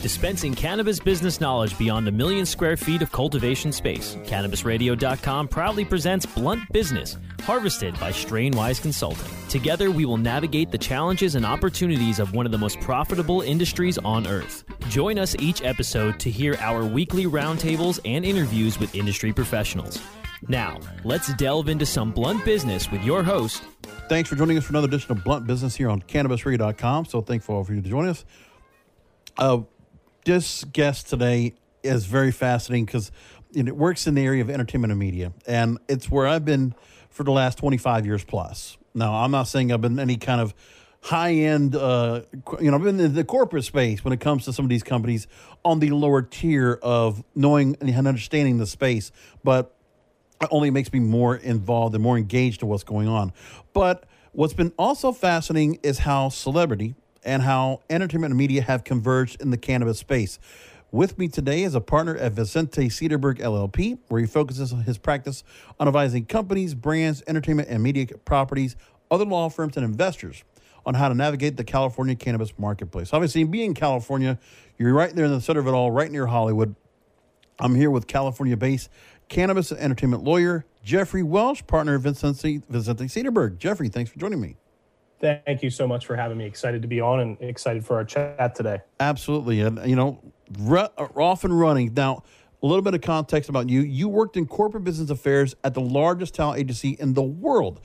Dispensing cannabis business knowledge beyond a million square feet of cultivation space, CannabisRadio.com proudly presents Blunt Business, harvested by Strainwise Consulting. Together, we will navigate the challenges and opportunities of one of the most profitable industries on earth. Join us each episode to hear our weekly roundtables and interviews with industry professionals. Now, let's delve into some blunt business with your host. Thanks for joining us for another edition of Blunt Business here on CannabisRadio.com. So thankful for you to join us. Uh, this guest today is very fascinating because it works in the area of entertainment and media, and it's where I've been for the last 25 years plus. Now, I'm not saying I've been any kind of high end, uh, you know, I've been in the corporate space when it comes to some of these companies on the lower tier of knowing and understanding the space, but it only makes me more involved and more engaged in what's going on. But what's been also fascinating is how celebrity and how entertainment and media have converged in the cannabis space. With me today is a partner at Vicente Sederberg LLP, where he focuses his practice on advising companies, brands, entertainment, and media properties, other law firms, and investors on how to navigate the California cannabis marketplace. Obviously, being in California, you're right there in the center of it all, right near Hollywood. I'm here with California based cannabis and entertainment lawyer Jeffrey Welsh, partner of Vicente, Vicente Sederberg. Jeffrey, thanks for joining me. Thank you so much for having me. Excited to be on and excited for our chat today. Absolutely. And, you know, re- uh, off and running. Now, a little bit of context about you. You worked in corporate business affairs at the largest talent agency in the world,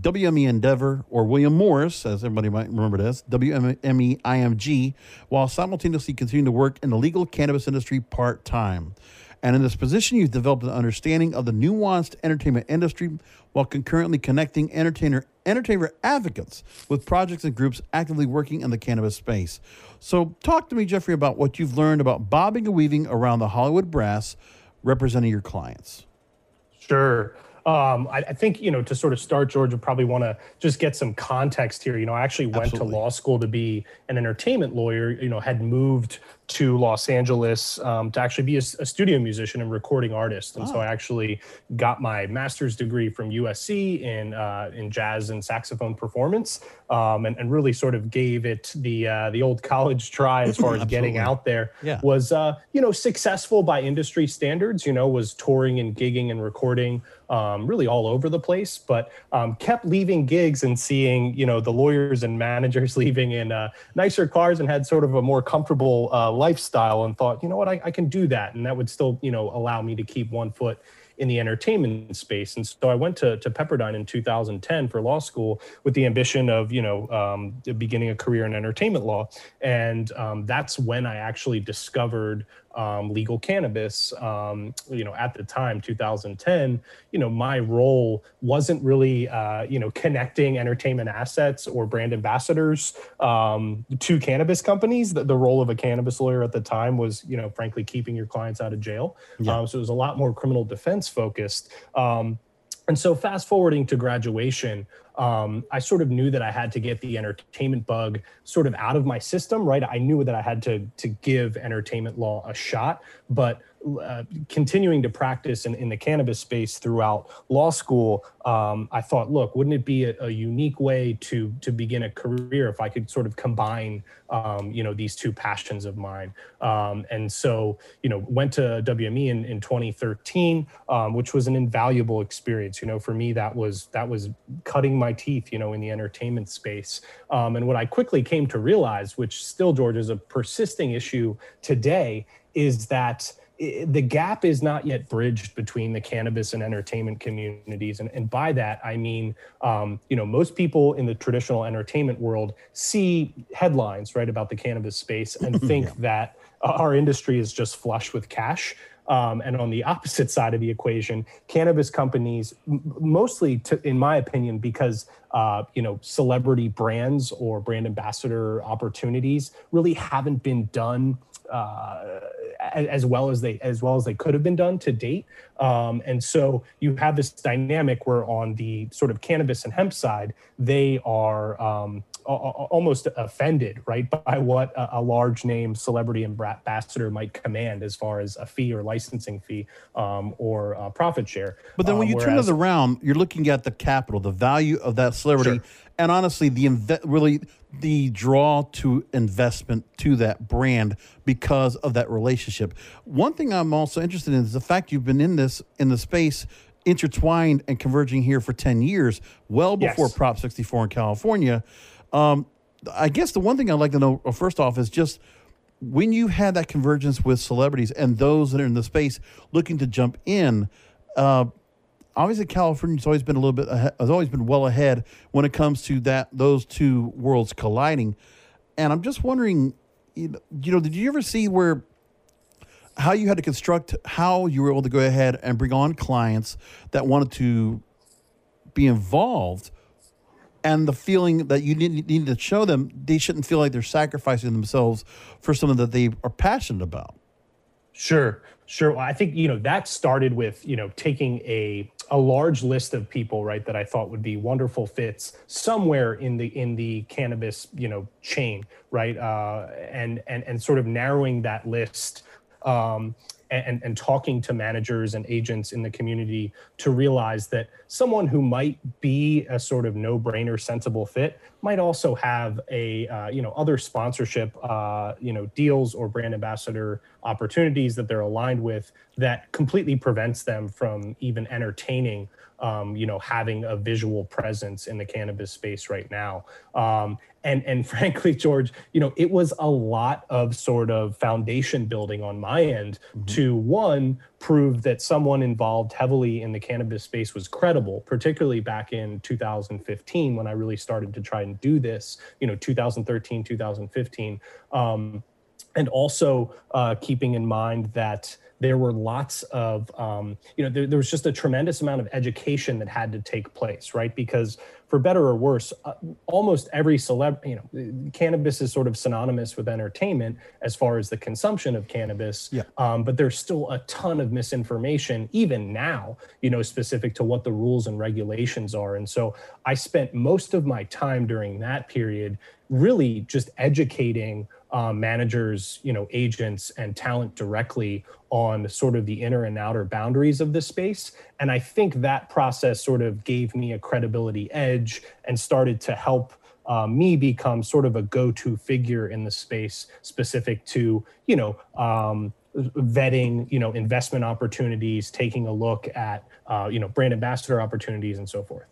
WME Endeavor, or William Morris, as everybody might remember this, WME IMG, while simultaneously continuing to work in the legal cannabis industry part time. And in this position, you've developed an understanding of the nuanced entertainment industry while concurrently connecting entertainer entertainer advocates with projects and groups actively working in the cannabis space. So, talk to me, Jeffrey, about what you've learned about bobbing and weaving around the Hollywood brass representing your clients. Sure. Um, I, I, think you know to sort of start, George would probably want to just get some context here. You know, I actually went Absolutely. to law school to be an entertainment lawyer. You know, had moved to Los Angeles um, to actually be a, a, studio musician and recording artist. And oh. so I actually got my master's degree from USC in uh, in jazz and saxophone performance, um, and, and, really sort of gave it the uh, the old college try as far as getting out there. Yeah. Was uh, you know successful by industry standards. You know, was touring and gigging and recording um, really all over the place, but um, kept leaving gigs and seeing you know the lawyers and managers leaving in uh, nicer cars and had sort of a more comfortable uh, lifestyle and thought, you know what, I, I can do that. And that would still, you know, allow me to keep one foot in the entertainment space. And so I went to, to Pepperdine in 2010 for law school with the ambition of, you know, um, beginning a career in entertainment law. And um, that's when I actually discovered um, legal cannabis. Um, you know, at the time, 2010, you know, my role wasn't really, uh, you know, connecting entertainment assets or brand ambassadors um, to cannabis companies. The, the, role of a cannabis lawyer at the time was, you know, frankly, keeping your clients out of jail. Yeah. Um, so it was a lot more criminal defense focused. Um, and so, fast forwarding to graduation, um, I sort of knew that I had to get the entertainment bug sort of out of my system, right? I knew that I had to to give entertainment law a shot, but uh, continuing to practice in, in the cannabis space throughout law school, um, I thought, look, wouldn't it be a, a, unique way to to begin a career if I could sort of combine, um, you know, these two passions of mine? Um, and so, you know, went to WME in, in 2013, um, which was an invaluable experience. You know, for me, that was that was cutting my teeth, you know, in the entertainment space. Um, and what I quickly came to realize, which still, George, is a persisting issue today, is that the gap is not yet bridged between the cannabis and entertainment communities. And, and by that i mean um, you know most people in the traditional entertainment world see headlines right about the cannabis space and think yeah. that our industry is just flush with cash. Um, and on the opposite side of the equation, cannabis companies, m- mostly, to, in my opinion, because uh, you know celebrity brands or brand ambassador opportunities really haven't been done uh, as well as they as well as they could have been done to date. Um, and so you have this dynamic where on the sort of cannabis and hemp side, they are um, almost offended, right, by what a, large name celebrity ambassador might command as far as a fee or licensing fee um, or profit share. But then when um, you turn it around, you're looking at the capital, the value of that celebrity, sure. and honestly, the inve- really the draw to investment to that brand because of that relationship. One thing I'm also interested in is the fact you've been in this in the space intertwined and converging here for 10 years, well before yes. Prop 64 in California. Um, I guess the one thing I'd like to know, uh, first off, is just when you had that convergence with celebrities and those that are in the space looking to jump in, uh, obviously California's always been a little bit ahead, has always been well ahead when it comes to that those two worlds colliding. And I'm just wondering, you know, did you ever see where how you had to construct how you were able to go ahead and bring on clients that wanted to be involved and the feeling that you need, need to show them they shouldn't feel like they're sacrificing themselves for something that they are passionate about. Sure sure. Well, i think you know that started with you know taking a a large list of people right that i thought would be wonderful fits somewhere in the in the cannabis you know chain right? Uh, and and and sort of narrowing that list um, and, and talking to managers and agents in the community to realize that someone who might be a sort of no-brainer sensible fit might also have a uh, you know other sponsorship uh, you know deals or brand ambassador opportunities that they're aligned with that completely prevents them from even entertaining um, you know, having a visual presence in the cannabis space right now. Um, and and frankly, George, you know, it was a lot of sort of foundation building on my end mm-hmm. to one prove that someone involved heavily in the cannabis space was credible, particularly back in 2015 when I really started to try and do this. You know, 2013, 2015. Um, and also uh, keeping in mind that there were lots of um, you know there, there, was just a tremendous amount of education that had to take place right? Because for better or worse uh, almost every celeb you know cannabis is sort of synonymous with entertainment as far as the consumption of cannabis. Yeah. um, but there's still a ton of misinformation even now you know specific to what the rules and regulations are. And so i spent most of my time during that period really just educating um, managers, you know, agents and talent directly on sort of the inner and outer boundaries of the space. And I think that process sort of gave me a credibility edge and started to help uh, me become sort of a go-to figure in the space specific to, you know, um, vetting, you know, investment opportunities, taking a look at, uh, you know, brand ambassador opportunities and so forth.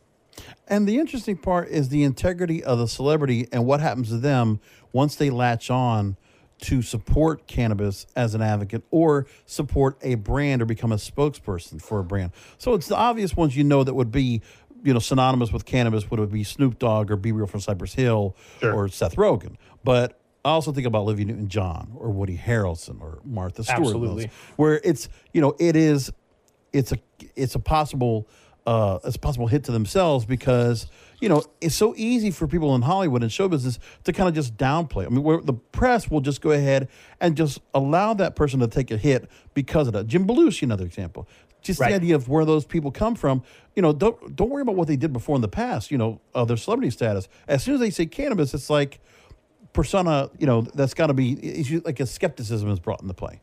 And the interesting part is the integrity of the celebrity and what happens to them once they latch on to support cannabis as an advocate or support a brand or become a spokesperson for a brand. So it's the obvious ones you know that would be, you know, synonymous with cannabis would it be Snoop Dogg or B-Real from Cypress Hill sure. or Seth Rogen. But I also think about Olivia Newton-John or Woody Harrelson or Martha Stewart. Absolutely. Where it's, you know, it is, it's a, it's a possible – uh, as possible hit to themselves because you know it's so easy for people in Hollywood and show business to kind of just downplay. I mean, where the press will just go ahead and just allow that person to take a hit because of that. Jim Belushi, another example. Just right. the idea of where those people come from. You know, don't don't worry about what they did before in the past. You know, uh, their celebrity status. As soon as they say cannabis, it's like persona. You know, that's got to be like a skepticism is brought into play.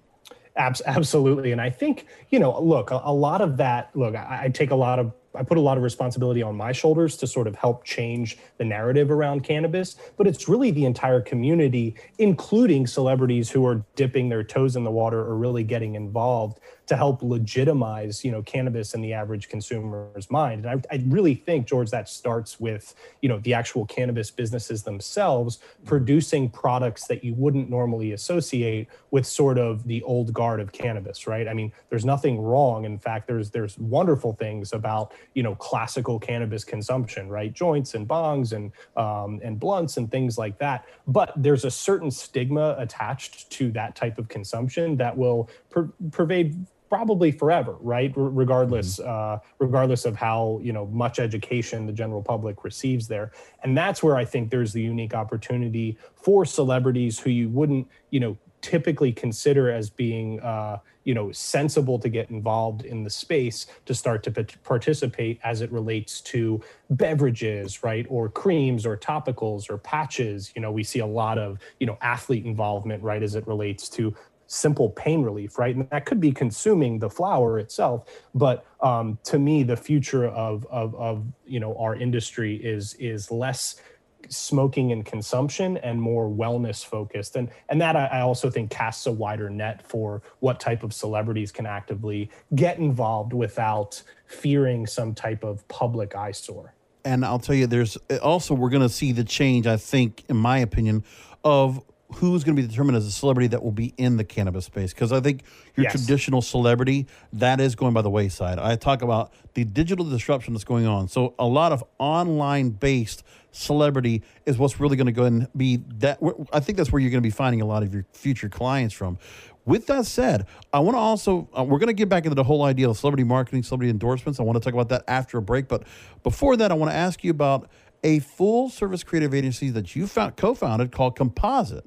Absolutely. And I think, you know, look, a, a lot of that, look, I, I, take a lot of, I put a lot of responsibility on my shoulders to sort of help change the narrative around cannabis, but it's really the entire community, including celebrities who are dipping their toes in the water or really getting involved to help legitimize, you know, cannabis in the average consumer's mind. And I, I, really think, George, that starts with, you know, the actual cannabis businesses themselves producing products that you wouldn't normally associate with sort of the old guard of cannabis, right? I mean, there's nothing wrong. In fact, there's there's wonderful things about, you know, classical cannabis consumption, right? Joints and bongs and um, and blunts and things like that. But there's a certain stigma attached to that type of consumption that will per- pervade probably forever, right? R- regardless, mm-hmm. uh, regardless of how you know much education the general public receives there, and that's where I think there's the unique opportunity for celebrities who you wouldn't, you know, typically consider as being uh, you know sensible to get involved in the space to start to p- participate as it relates to beverages right or creams or topicals or patches you know we see a lot of you know athlete involvement right as it relates to simple pain relief right? And that could be consuming the flower itself but um, to me the future of, of of you know our industry is is less smoking and consumption and more wellness focused. And and that I, I, also think casts a wider net for what type of celebrities can actively get involved without fearing some type of public eyesore. And i'll tell you there's also we're going to see the change i think in my opinion of who's going to be determined as a celebrity that will be in the cannabis space because i think your yes. traditional celebrity that is going by the wayside i talk about the digital disruption that's going on so a lot of online based celebrity is what's really going to go and be that i think that's where you're going to be finding a lot of your future clients from with that said, I want to also, uh, we're going to get back into the whole idea of celebrity marketing, celebrity endorsements. I want to talk about that after a break. But before that, I want to ask you about a full service creative agency that you found, co-founded called Composite.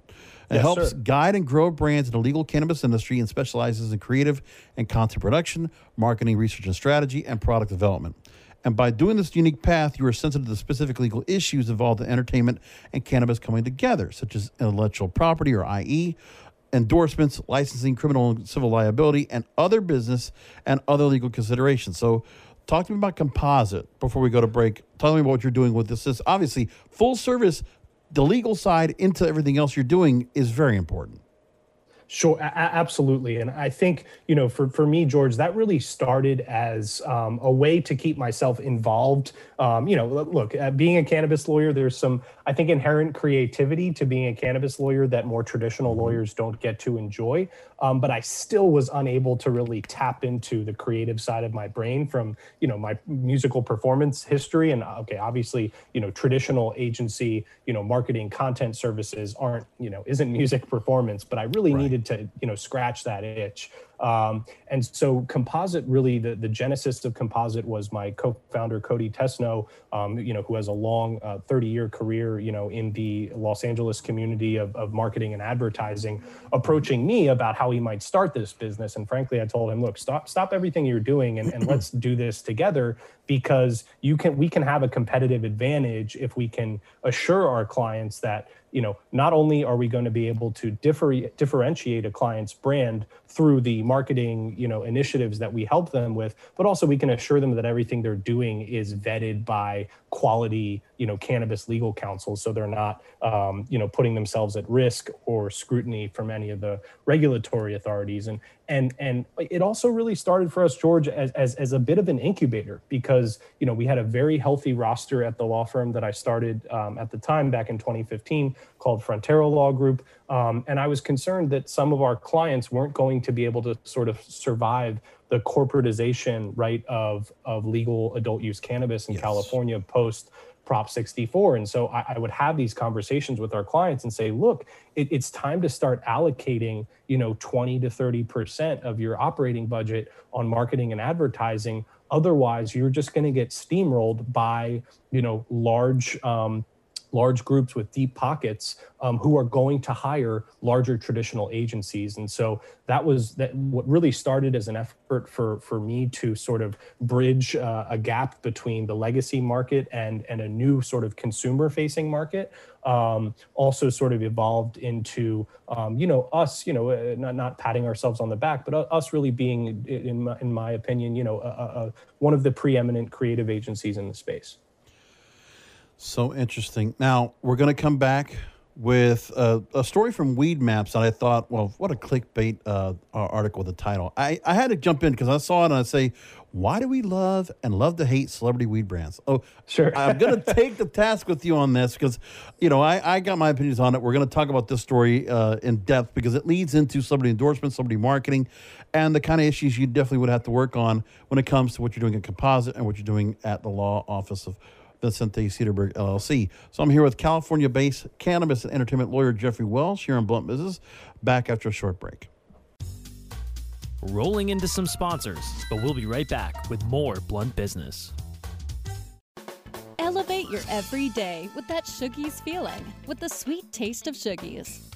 It yes, helps sir. guide and grow brands in the legal cannabis industry and specializes in creative and content production, marketing, research and strategy, and product development. And by doing this unique path, you are sensitive to the specific legal issues involved in entertainment and cannabis coming together, such as intellectual property or IE, endorsements, licensing, criminal and civil liability, and other business and other legal considerations. So Talk to me about Composite before we go to break. Tell me about what you're doing with this. This obviously full service, the legal side into everything else you're doing is very important. Sure, absolutely. And I think, you know, for, for me, George, that really started as um, a way to keep myself involved. Um, you know, look, uh, being a cannabis lawyer, there's some, I think, inherent creativity to being a cannabis lawyer that more traditional mm-hmm. lawyers don't get to enjoy. Um, but I still was unable to really tap into the creative side of my brain from, you know, my musical performance history. And okay, obviously, you know, traditional agency, you know, marketing content services aren't, you know, isn't music performance, but I really right. needed needed to you know scratch that itch. Um, and so composite really the, the genesis of composite was my co-founder cody tesno um, you know who has a long 30 uh, year career you know in the los angeles community of, of marketing and advertising approaching me about how he might start this business. And frankly i told him look stop stop everything you're doing and, and let's do this together because you can we can have a competitive advantage if we can assure our clients that you know not only are we going to be able to differ, differentiate a client's brand through the marketing you know initiatives that we help them with but also we can assure them that everything they're doing is vetted by quality you know cannabis legal counsel so they're not um, you know putting themselves at risk or scrutiny from any of the regulatory authorities and and and it also really started for us george as, as, as a bit of an incubator because you know we had a very healthy roster at the law firm that i started um, at the time back in 2015 called Frontera law group um, and i was concerned that some of our clients weren't going to be able to sort of survive the corporatization right of of legal adult use cannabis in yes. california post Prop 64. And so I, I, would have these conversations with our clients and say, look, it, it's time to start allocating, you know, 20 to 30% of your operating budget on marketing and advertising. Otherwise, you're just going to get steamrolled by, you know, large um, large groups with deep pockets um, who are going to hire larger traditional agencies. And so that was that what really started as an effort for for me to sort of bridge uh, a gap between the legacy market and and a new sort of consumer facing market. Um, also sort of evolved into um, you know us you know uh, not, not patting ourselves on the back but us really being in my, in my opinion you know a, a, one of the preeminent creative agencies in the space so interesting. Now we're going to come back with a, a, story from Weed Maps that I thought, well, what a clickbait uh, article with the title. I, I had to jump in because I saw it and I say, why do we love and love to hate celebrity weed brands? Oh, sure. I'm going to take the task with you on this because, you know, I, I got my opinions on it. We're going to talk about this story uh, in depth because it leads into celebrity endorsement, celebrity marketing, and the kind of issues you definitely would have to work on when it comes to what you're doing at Composite and what you're doing at the law office of Vicente Sederberg LLC. So I'm here with California based cannabis and entertainment lawyer Jeffrey Welsh here on Blunt Business. Back after a short break. Rolling into some sponsors, but we'll be right back with more Blunt Business. Elevate your everyday with that Shoogies feeling with the sweet taste of Shoogies.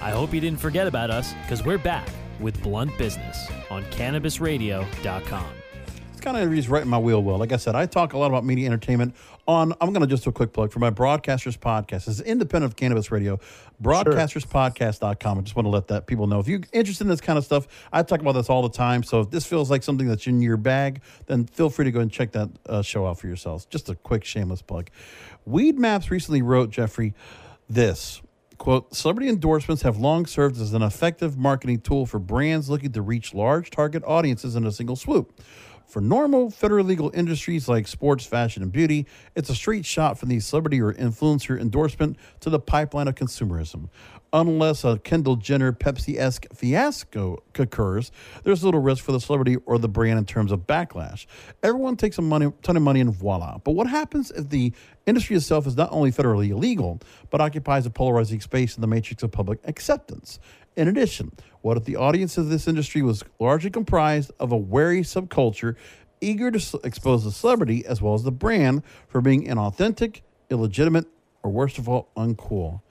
I hope you didn't forget about us because we're back with Blunt Business on CannabisRadio.com. It's kind of interviews right in my wheel well. Like I said, I talk a lot about media entertainment on, I'm going to just do a quick plug for my Broadcasters Podcast. It's independent of Cannabis Radio, broadcasterspodcast.com. I just want to let that people know. If you're interested in this kind of stuff, I talk about this all the time. So if this feels like something that's in your bag, then feel free to go and check that uh, show out for yourselves. Just a quick shameless plug. Weed Maps recently wrote, Jeffrey, this quote celebrity endorsements have long served as an effective marketing tool for brands looking to reach large target audiences in a single swoop for normal federally legal industries like sports, fashion, and beauty, it's a straight shot from the celebrity or influencer endorsement to the pipeline of consumerism. Unless a Kendall Jenner Pepsi esque fiasco occurs, there's little risk for the celebrity or the brand in terms of backlash. Everyone takes a money, ton of money and voila. But what happens if the industry itself is not only federally illegal, but occupies a polarizing space in the matrix of public acceptance? In addition, what if the audience of this industry was largely comprised of a wary subculture eager to expose the celebrity as well as the brand for being inauthentic, illegitimate, or worst of all, uncool?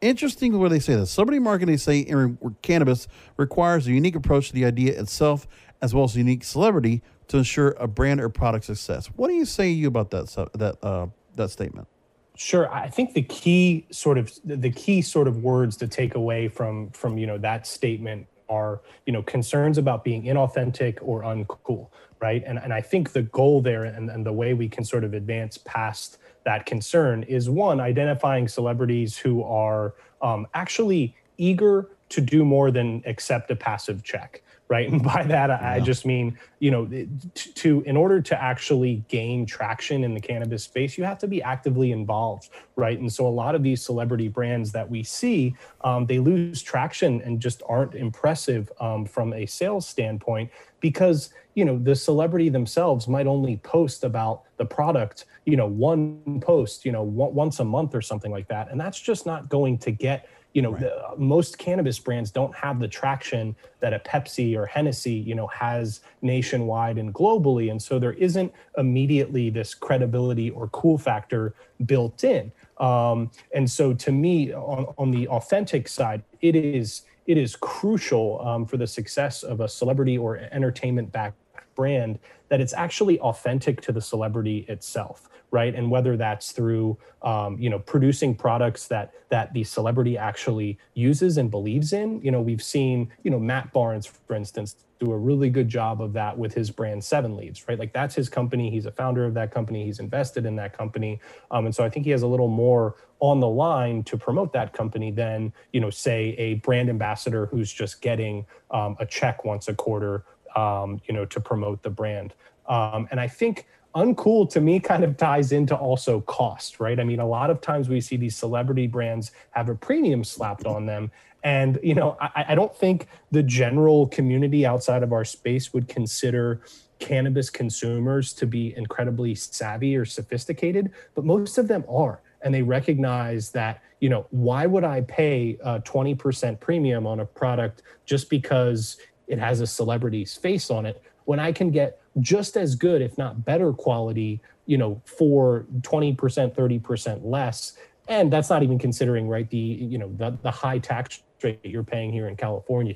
Interesting where they say this. Celebrity marketing, they say in cannabis, requires a unique approach to the idea itself as well as a unique celebrity to ensure a brand or product success. What do you say you about that that uh, that statement? Sure. I think the key sort of the key sort of words to take away from from you know that statement are you know concerns about being inauthentic or uncool, right? And and I think the goal there and, and the way we can sort of advance past that concern is one identifying celebrities who are um, actually eager to do more than accept a passive check right? And by that yeah. i just mean you know to, to, in order to actually gain traction in the cannabis space you have to be actively involved right? And so a lot of these celebrity brands that we see um, they lose traction and just aren't impressive um, from a sales standpoint because you know the celebrity themselves might only post about the product you know one post you know once a month or something like that. And that's just not going to get you know right. the, most cannabis brands don't have the traction that a pepsi or hennessy you know has nationwide and globally and so there isn't immediately this credibility or cool factor built in um, and so to me on, on the authentic side it is it is crucial um, for the success of a celebrity or entertainment backed brand that it's actually authentic to the celebrity itself right? And whether that's through um, you know producing products that that the celebrity actually uses and believes in. You know we've seen you know matt barnes for instance do a really good job of that with his brand seven leaves right? Like that's his company. He's a founder of that company. He's invested in that company. Um, and so i think he has a little more on the line to promote that company than you know say a brand ambassador who's just getting um, a check once a quarter um, you know to promote the brand um, and i think uncool to me kind of ties into also cost, right? I mean, a lot of times we see these celebrity brands have a premium slapped on them. And, you know, I, I don't think the general community outside of our space would consider cannabis consumers to be incredibly savvy or sophisticated, but most of them are. And they recognize that, you know, why would I pay a 20% premium on a product just because it has a celebrity's face on it when I can get just as good, if not better quality, you know, for 20%, 30% less. And that's not even considering, right, the, you know, the, the high tax rate you're paying here in California.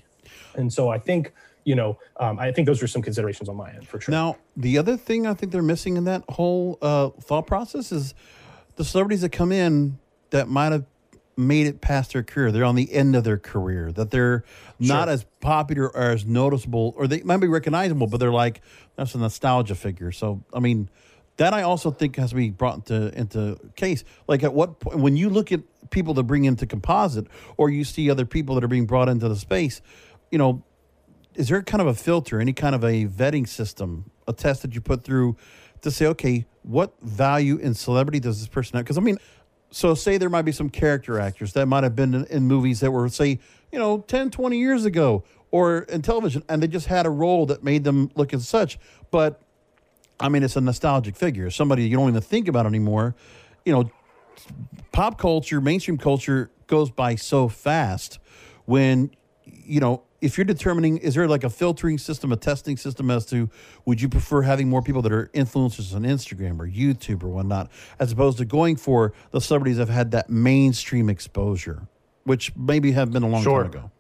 And so I think, you know, um, I think those are some considerations on my end for sure. Now, the other thing I think they're missing in that whole uh, thought process is the celebrities that come in that might have made it past their career. They're on the end of their career. That they're sure. not as popular or as noticeable, or they might be recognizable, but they're like that's a nostalgia figure. So I mean, that I also think has to be brought into into case. Like at what point when you look at people that bring into composite, or you see other people that are being brought into the space, you know, is there kind of a filter, any kind of a vetting system, a test that you put through to say, okay, what value in celebrity does this person have? Because I mean, so say there might be some character actors that might have been in, in, movies that were say you know 10 20 years ago or in television and they just had a role that made them look as such. But i mean it's a nostalgic figure somebody you don't even think about anymore. You know pop culture mainstream culture goes by so fast when you know if you're determining, is there like a filtering system, a testing system as to would you prefer having more people that are influencers on Instagram or YouTube or whatnot, as opposed to going for the celebrities that have had that mainstream exposure, which maybe have been a long sure. time ago?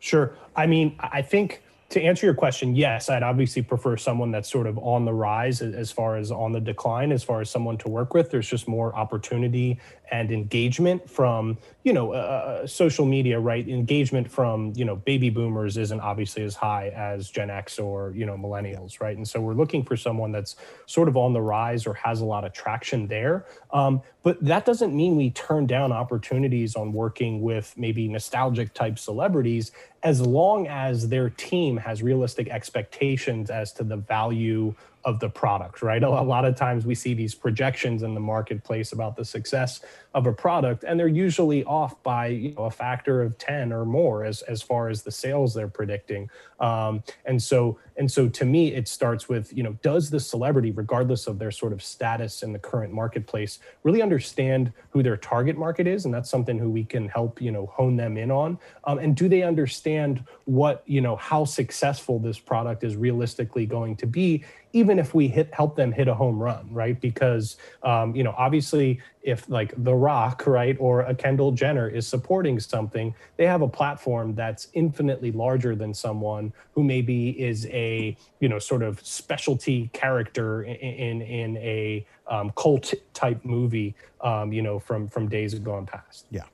Sure. I mean, I think to answer your question, yes, I'd obviously prefer someone that's sort of on the rise as far as on the decline, as far as someone to work with. There's just more opportunity and engagement from you know uh, uh, social media right? Engagement from you know baby boomers isn't obviously as high as gen x or you know millennials right? And so we're looking for someone that's sort of on the rise or has a lot of traction there. Um, but that doesn't mean we turn down opportunities on working with maybe nostalgic type celebrities as long as their team has realistic expectations as to the value of the product, right? A lot of times we see these projections in the marketplace about the success of a product, and they're usually off by you know, a factor of 10 or more as, as far as the sales they're predicting. Um, and so and so to me, it starts with, you know, does the celebrity, regardless of their sort of status in the current marketplace, really understand who their target market is? And that's something who we can help, you know, hone them in on. Um, and do they understand what, you know, how successful this product is realistically going to be even if we hit help them hit a home run right because um, you know obviously if like the rock right or a kendall jenner is supporting something they have a platform that's infinitely larger than someone who maybe is a you know sort of specialty character in in, in a um, cult type movie, um, you know, from from days gone past. Yeah.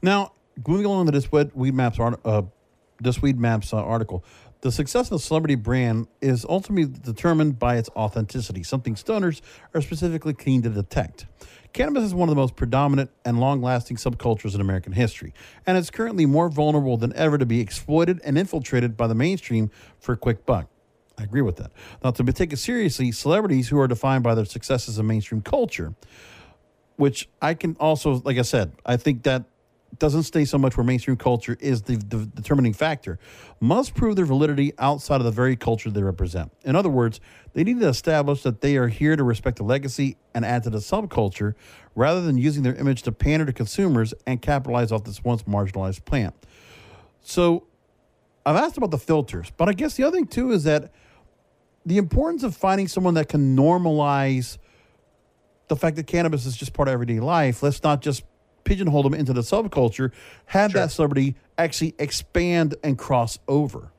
Now moving along to this Weed Maps art, uh, this Weed Maps uh, article. The success of a celebrity brand is ultimately determined by its authenticity, something stoners are specifically keen to detect. Cannabis is one of the most predominant and long lasting subcultures in American history, and it's currently more vulnerable than ever to be exploited and infiltrated by the mainstream for a quick buck. I agree with that. Now, to be taken seriously, celebrities who are defined by their successes in mainstream culture, which I can also, like I said, I think that doesn't stay so much where mainstream culture is the, the, determining factor, must prove their validity outside of the very culture they represent. In other words, they need to establish that they are here to respect the legacy and add to the subculture rather than using their image to pander to consumers and capitalize off this once marginalized plant. So I've asked about the filters, but I guess the other thing too is that the importance of finding someone that can normalize the fact that cannabis is just part of everyday life. Let's not just pigeonhole them into the subculture, have sure. that celebrity actually expand and cross over.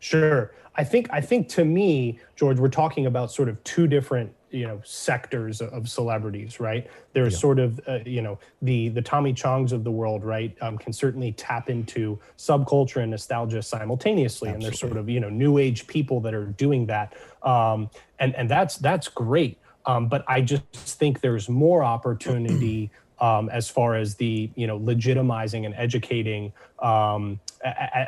Sure. I think I think to me, George, we're talking about sort of two different you know sectors of celebrities right there's yeah. sort of uh, you know the the tommy chongs of the world right um, can certainly tap into subculture and nostalgia simultaneously Absolutely. and there's sort of you know new age people that are doing that um, and and that's that's great um, but i just think there's more opportunity um, as far as the you know legitimizing and educating um,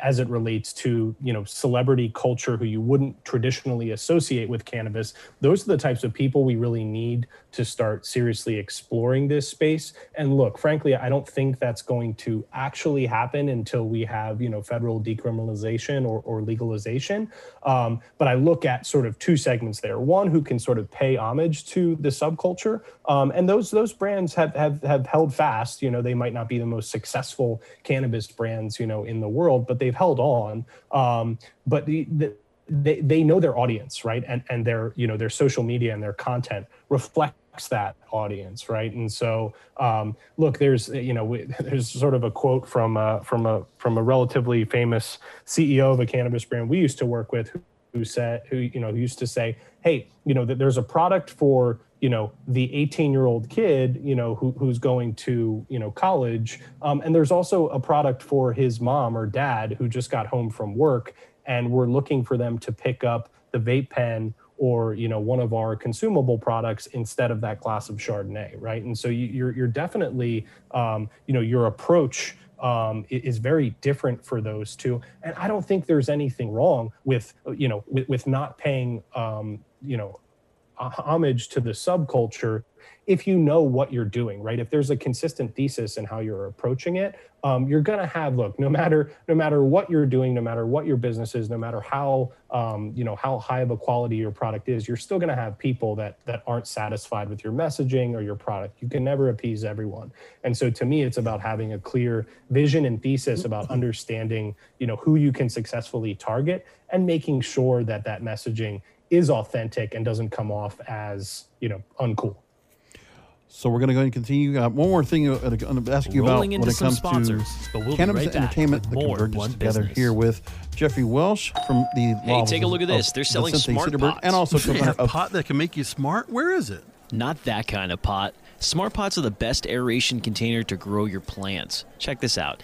as it relates to you know celebrity culture who you wouldn't traditionally associate with cannabis. Those are the types of people we really need to start seriously exploring this space. And look frankly i don't think that's going to actually happen until we have you know federal decriminalization or, or legalization. Um, but i look at sort of two segments there. One who can sort of pay homage to the subculture. Um, and those those brands have, have have held fast. You know they might not be the most successful cannabis brands you know in the world but they've held on. Um, but the, the they, they know their audience right? And and their you know their social media and their content reflects that audience right? And so um, look there's you know there's sort of a quote from uh, from a from a relatively famous ceo of a cannabis brand we used to work with who, who said who you know used to say hey you know that there's a product for you know the 18 year old kid you know who, who's going to you know college um, and there's also a product for his mom or dad who just got home from work and we're looking for them to pick up the vape pen or you know one of our consumable products instead of that glass of chardonnay right? And so you, are you're definitely um, you know your approach um, is very different for those two. And i don't think there's anything wrong with you know with, with not paying um, you know homage to the subculture if you know what you're doing, right? If there's a consistent thesis in how you're approaching it, um, you're going to have look no matter no matter what you're doing, no matter what your business is, no matter how um, you know how high of a quality your product is, you're still going to have people that that aren't satisfied with your messaging or your product. You can never appease everyone, and so to me, it's about having a clear vision and thesis about understanding you know who you can successfully target and making sure that that messaging is authentic and doesn't come off as you know uncool. So we're going to go and continue. Uh, one more thing I'm going to ask you Rolling about when it comes sponsors, to we'll cannabis right entertainment that more converges together business. here with Jeffrey Welsh from the Hey, take a look at this. They're selling smart pots. and also They have of pot that can make you smart. Where is it? Not that kind of pot. Smart pots are the best aeration container to grow your plants. Check this out.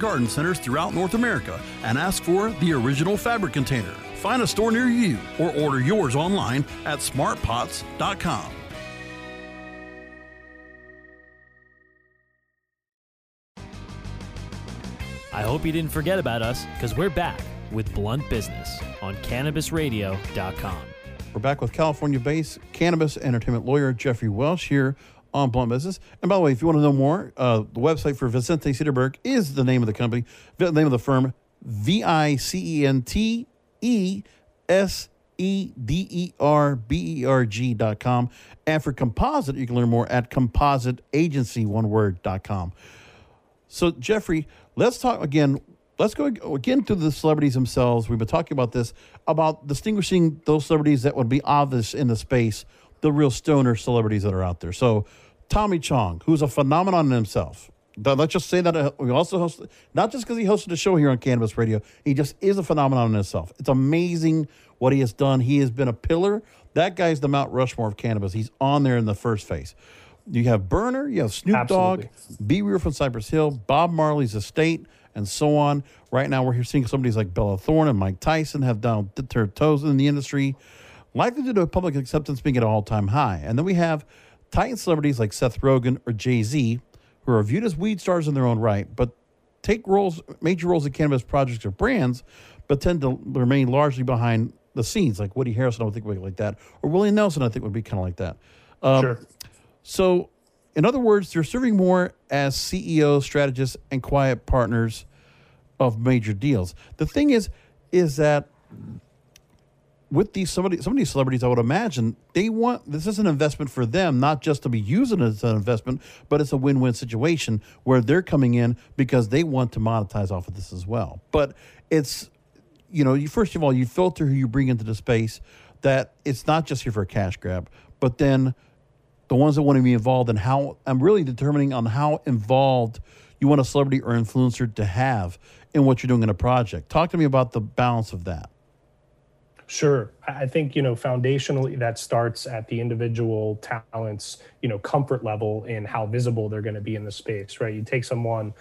garden centers throughout North America and ask for the original fabric container. Find a store near you or order yours online at smartpots.com. I hope you didn't forget about us, because we're back with Blunt Business on CannabisRadio.com. We're back with California-based cannabis entertainment lawyer Jeffrey Welsh here on Blunt Business. And by the way, if you want to know more, uh, the website for Vicente Sederberg is the name of the company, the name of the firm, V I C E N T E S E D E R B E R G dot com. And for composite, you can learn more at compositeagency, one word, dot com. So, Jeffrey, let's talk again. Let's go again to the celebrities themselves. We've been talking about this about distinguishing those celebrities that would be obvious in the space, the real stoner celebrities that are out there. So, Tommy Chong, who's a phenomenon in himself. Let's just say that uh, we also host, not just because he hosted a show here on Cannabis Radio, he just is a phenomenon in himself. It's amazing what he has done. He has been a pillar. That guy's the Mount Rushmore of cannabis. He's on there in the first phase. You have Berner, you have Snoop Dogg. B. Real from Cypress Hill, Bob Marley's estate, and so on. Right now, we're here seeing somebody like Bella Thorne and Mike Tyson have down their toes in the industry, likely to public acceptance being at an all time high. And then we have Titan celebrities like Seth Rogen or Jay Z, who are viewed as weed stars in their own right, but take roles, major roles in cannabis projects or brands, but tend to remain largely behind the scenes. Like Woody Harrelson, I would think would be like that, or Willie Nelson, I think would be kind of like that. Um, sure. So, in other words, they're serving more as CEOs, strategists, and quiet partners of major deals. The thing is, is that with these somebody some of these celebrities, I would imagine they want this is an investment for them, not just to be using it as an investment, but it's a win-win situation where they're coming in because they want to monetize off of this as well. But it's you know, you first of all you filter who you bring into the space. That it's not just here for a cash grab, but then the ones that want to be involved and how I'm really determining on how involved you want a celebrity or influencer to have in what you're doing in a project. Talk to me about the balance of that. Sure. I think, you know, foundationally that starts at the individual talent's, you know, comfort level in how visible they're going to be in the space, right? You take someone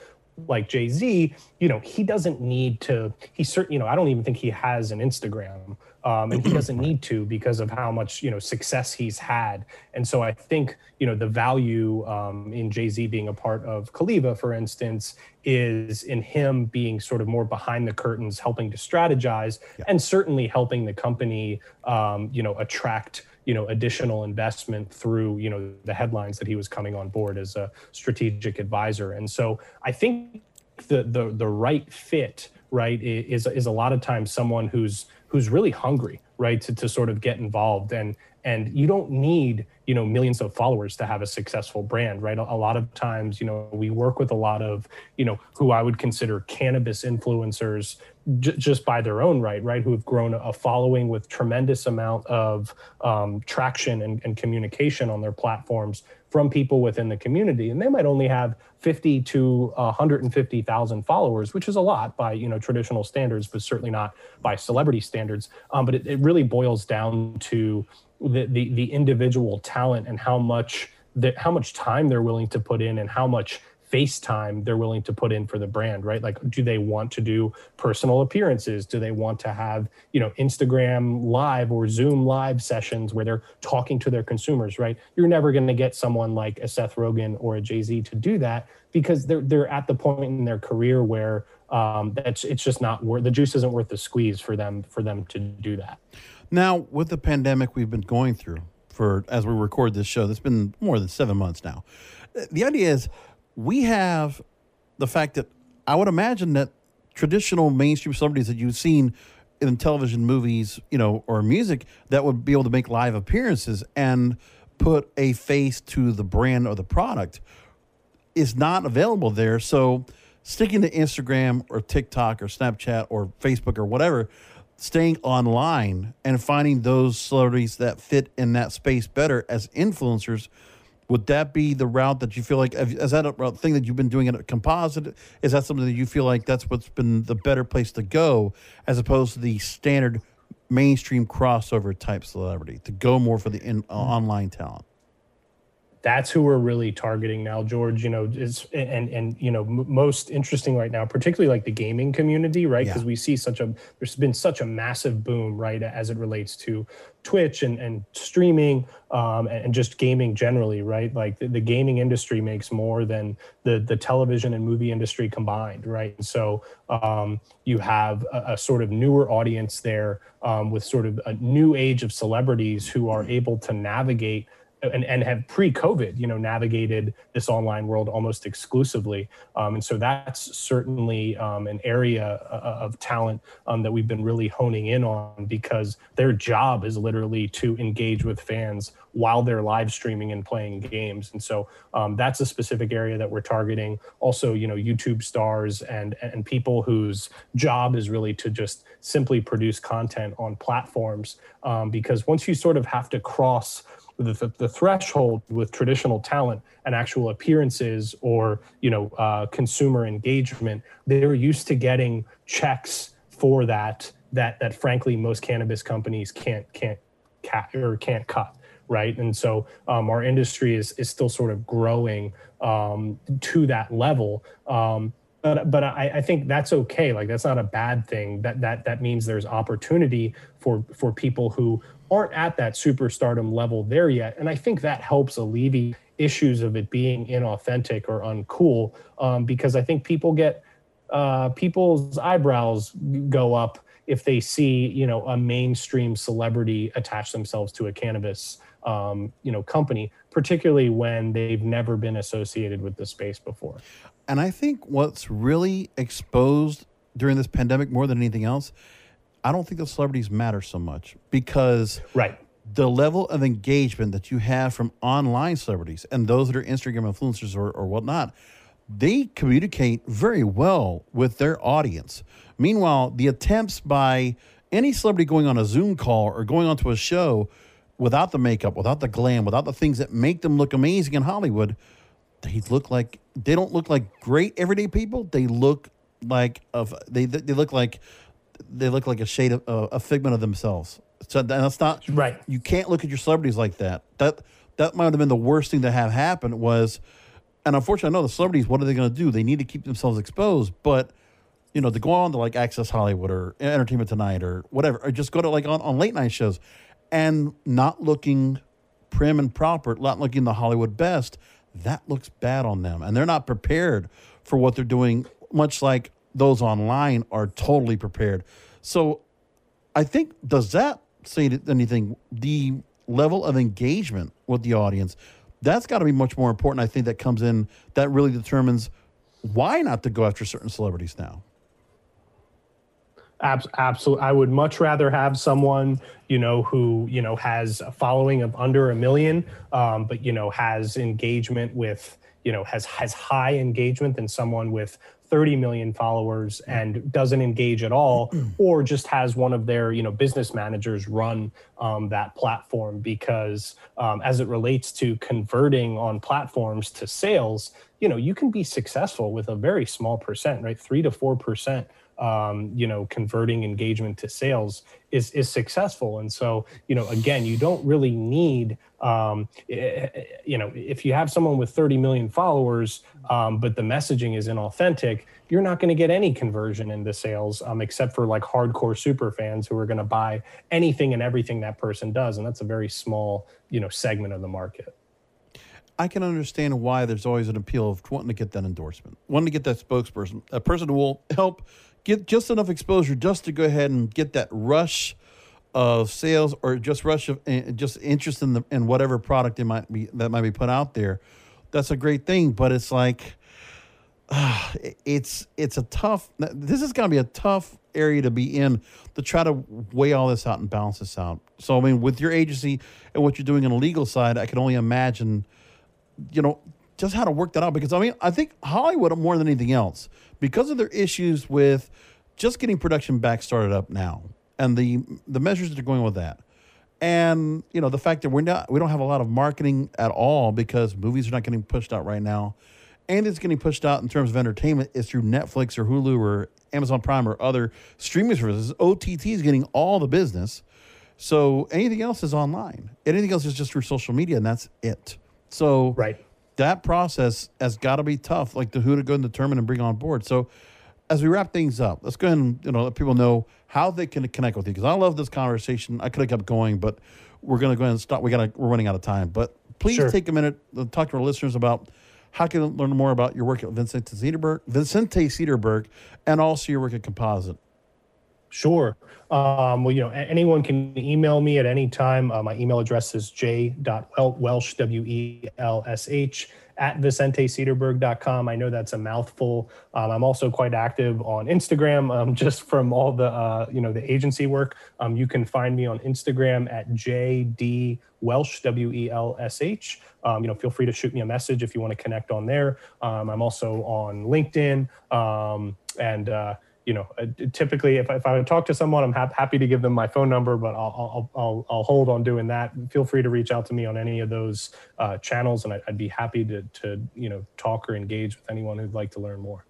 like Jay Z, you know, he doesn't need to, he certainly, you know, I don't even think he has an Instagram. Um, and he doesn't need to because of how much you know success he's had, and so I think you know the value um, in Jay Z being a part of Caliva, for instance, is in him being sort of more behind the curtains, helping to strategize, and certainly helping the company, um, you know, attract you know additional investment through you know the headlines that he was coming on board as a strategic advisor. And so i think the the the right fit right is is a lot of times someone who's who's really hungry right to, to sort of get involved. And and you don't need you know millions of followers to have a successful brand right? A, a lot of times you know we work with a lot of you know who i would consider cannabis influencers j- just by their own right right who have grown a following with tremendous amount of um, traction and, and communication on their platforms from people within the community. And they might only have 50 to 150,000 followers which is a lot by you know traditional standards but certainly not by celebrity standards. Um, but it, it really boils down to the, the the individual talent and how much that how much time they're willing to put in and how much FaceTime they're willing to put in for the brand, right? Like, do they want to do personal appearances? Do they want to have, you know, Instagram live or Zoom live sessions where they're talking to their consumers, right? You're never going to get someone like a Seth Rogen or a Jay Z to do that because they're they're at the point in their career where um, that's it's just not worth the juice isn't worth the squeeze for them for them to do that. Now, with the pandemic we've been going through for as we record this show, that's been more than seven months now. The idea is we have the fact that I would imagine that traditional mainstream celebrities that you've seen in television, movies, you know, or music that would be able to make live appearances and put a face to the brand or the product is not available there. So sticking to Instagram or TikTok or Snapchat or Facebook or whatever, staying online and finding those celebrities that fit in that space better as influencers would that be the route that you feel like is that a thing that you've been doing at a composite? Is that something that you feel like that's what's been the better place to go as opposed to the standard mainstream crossover type celebrity to go more for the in, uh, online talent? That's who we're really targeting now george you know is and and you know m- most interesting right now particularly like the gaming community right? Because yeah. we see such a there's been such a massive boom right as it relates to twitch and and streaming um, and just gaming generally right? Like the, the, gaming industry makes more than the the television and movie industry combined right? And so um, you have a, a, sort of newer audience there um, with sort of a new age of celebrities who are able to navigate and, and have pre-COVID, you know, navigated this online world almost exclusively. Um, and so that's certainly um, an area uh, of talent um, that we've been really honing in on because their job is literally to engage with fans while they're live streaming and playing games. And so um, that's a specific area that we're targeting. Also, you know, YouTube stars and and people whose job is really to just simply produce content on platforms um, because once you sort of have to cross the, the threshold with traditional talent and actual appearances or you know uh, consumer engagement they're used to getting checks for that that that frankly most cannabis companies can't can't cat or can't cut right? And so um, our industry is is still sort of growing um, to that level. Um, but but I, I think that's okay. Like that's not a bad thing. That that that means there's opportunity for for people who aren't at that superstardom level there yet. And I think that helps alleviate issues of it being inauthentic or uncool um, because I think people get uh, people's eyebrows go up if they see you know a mainstream celebrity attach themselves to a cannabis um, you know company, particularly when they've never been associated with the space before. And I think what's really exposed during this pandemic more than anything else I don't think the celebrities matter so much because right the level of engagement that you have from online celebrities and those that are Instagram influencers or, or whatnot, they communicate very well with their audience. Meanwhile, the attempts by any celebrity going on a Zoom call or going onto a show without the makeup, without the glam, without the things that make them look amazing in Hollywood, they look like they don't look like great everyday people. They look like of they they look like they look like a shade of uh, a figment of themselves. So that's not right. You can't look at your celebrities like that. That that might have been the worst thing to have happen was, and unfortunately, I know the celebrities. What are they going to do? They need to keep themselves exposed, but you know, to go on to like Access Hollywood or Entertainment Tonight or whatever, or just go to like on, on late night shows and not looking prim and proper, not looking the Hollywood best, that looks bad on them. And they're not prepared for what they're doing, much like those online are totally prepared. So I think, does that say anything? The level of engagement with the audience, that's got to be much more important. I think that comes in, that really determines why not to go after certain celebrities now. Absolutely. I would much rather have someone, you know, who, you know, has a following of under a million, um, but, you know, has engagement with, you know, has, has high engagement than someone with 30 million followers and doesn't engage at all or just has one of their you know business managers run um, that platform because um, as it relates to converting on platforms to sales you know you can be successful with a very small percent right? Three to four percent um, you know converting engagement to sales is is successful. And so you know again you don't really need um, you know if you have someone with 30 million followers um, but the messaging is inauthentic you're not going to get any conversion into sales um, except for like hardcore super fans who are going to buy anything and everything that person does. And that's a very small you know segment of the market. I can understand why there's always an appeal of wanting to get that endorsement, wanting to get that spokesperson, a person who will help get just enough exposure just to go ahead and get that rush of sales or just rush of uh, just interest in the in whatever product it might be that might be put out there. That's a great thing, but it's like uh, it's it's a tough. This is going to be a tough area to be in to try to weigh all this out and balance this out. So I mean, with your agency and what you're doing on the legal side, I can only imagine, you know, just how to work that out. Because I mean, I think Hollywood more than anything else, because of their issues with just getting production back started up now, and the the measures that are going with that, and you know the fact that we're not we don't have a lot of marketing at all because movies are not getting pushed out right now, and it's getting pushed out in terms of entertainment is through Netflix or Hulu or Amazon Prime or other streaming services. OTT is getting all the business. So anything else is online. Anything else is just through social media, and that's it. So right that process has got to be tough, like the who to go and determine and bring on board. So, as we wrap things up, let's go ahead and you know let people know how they can connect with you because I love this conversation. I could have kept going, but we're going to go ahead and stop. We got to we're running out of time, but please sure. take a minute to talk to our listeners about how can they learn more about your work at Vicente Sederberg, Vincente Sederberg, and also your work at Composite. Sure. Um, well, you know, anyone can email me at any time. Uh, my email address is j.welsh, W E L S H, at vicentesederberg.com. I know that's a mouthful. Um, I'm also quite active on Instagram, um, just from all the, uh, you know, the agency work. Um, you can find me on Instagram at jd welsh, W E L S H. Um, you know, feel free to shoot me a message if you want to connect on there. Um, I'm also on LinkedIn and, uh, you know, uh, typically if, if I talk to someone, I'm ha- happy to give them my phone number, but I'll, I'll, I'll, I'll, hold on doing that. Feel free to reach out to me on any of those uh, channels, and I, would be happy to, to, you know, talk or engage with anyone who'd like to learn more.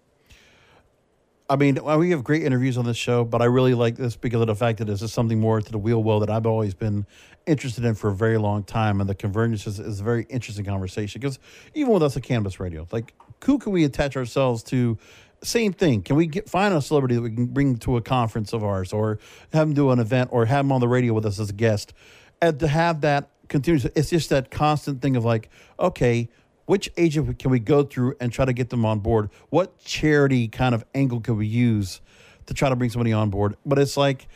I mean, we have great interviews on this show, but I really like this because of the fact that this is something more to the wheel well that I've always been interested in for a very long time. And the convergence is, is a very interesting conversation because even with us at Cannabis Radio, like who can we attach ourselves to same thing. Can we get find a celebrity that we can bring to a conference of ours, or have them do an event, or have them on the radio with us as a guest, and to have that continuous? It's just that constant thing of like, okay, which agent can we go through and try to get them on board? What charity kind of angle could we use to try to bring somebody on board? But it's like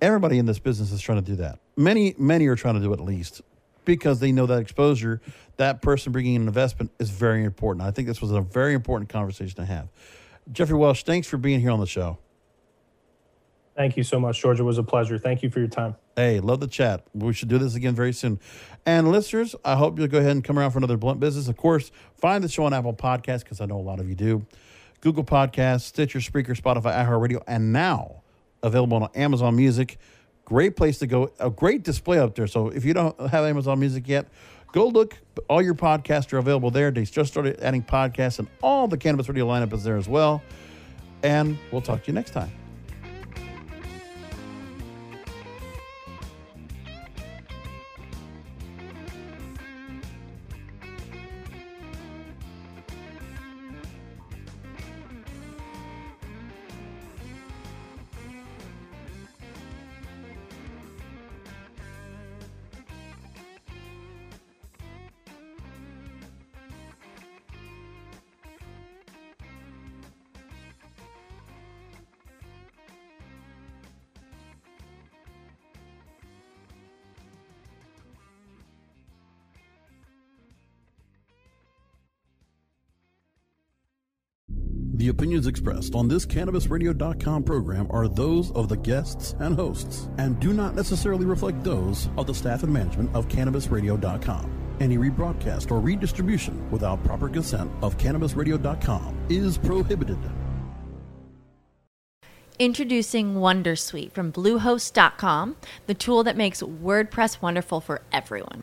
everybody in this business is trying to do that. Many, many are trying to do it at least because they know that exposure, that person bringing an investment is very important. I think this was a very important conversation to have. Jeffrey Welsh, thanks for being here on the show. Thank you so much, George. It was a pleasure. Thank you for your time. Hey, love the chat. We should do this again very soon. And listeners, I hope you'll go ahead and come around for another Blunt Business. Of course, find the show on Apple Podcasts because I know a lot of you do. Google Podcasts, Stitcher, Spreaker, Spotify, iHeartRadio, and now available on Amazon Music. Great place to go. A great display up there. So if you don't have Amazon Music yet, Go look. All your podcasts are available there. They just started adding podcasts, and all the Cannabis Radio lineup is there as well. And we'll talk to you next time. Expressed on this CannabisRadio.com program are those of the guests and hosts and do not necessarily reflect those of the staff and management of CannabisRadio.com. Any rebroadcast or redistribution without proper consent of CannabisRadio.com is prohibited. Introducing Wondersuite from Bluehost.com, the tool that makes WordPress wonderful for everyone.